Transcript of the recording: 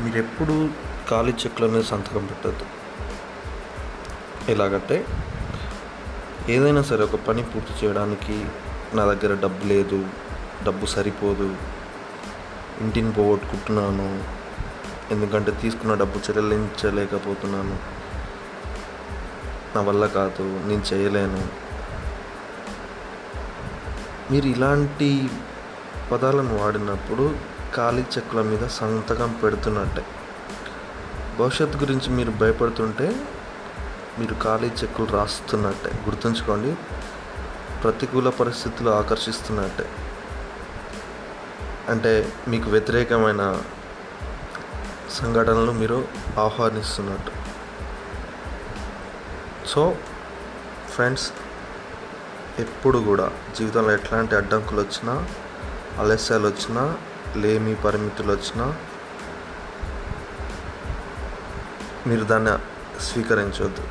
మీరు ఎప్పుడు ఖాళీ చెక్కుల మీద సంతకం పెట్టద్దు. ఎలాగంటే ఏదైనా సరే ఒక పని పూర్తి చేయడానికి నా దగ్గర డబ్బు లేదు డబ్బు సరిపోదు ఇంటిని పోగొట్టుకుంటున్నాను ఎందుకంటే తీసుకున్న డబ్బు చెల్లించలేకపోతున్నాను నా వల్ల కాదు నేను చేయలేను. మీరు ఇలాంటి పదాలను వాడినప్పుడు ఖాళీ చెక్కుల మీద సంతకం పెడుతున్నట్టే. భవిష్యత్తు గురించి మీరు భయపడుతుంటే మీరు ఖాళీ చెక్కులు రాస్తున్నట్టే. గుర్తుంచుకోండి ప్రతికూల పరిస్థితులు ఆకర్షిస్తున్నట్టే. అంటే మీకు వ్యతిరేకమైన సంఘటనలు మీరు ఆహ్వానిస్తున్నట్టు. సో ఫ్రెండ్స్ ఎప్పుడు కూడా జీవితంలో ఎట్లాంటి అడ్డంకులు వచ్చినా అలస్యాలు వచ్చినా లేమి పరిమితులు వచ్చినా మీరు దాన్ని స్వీకరించవద్దు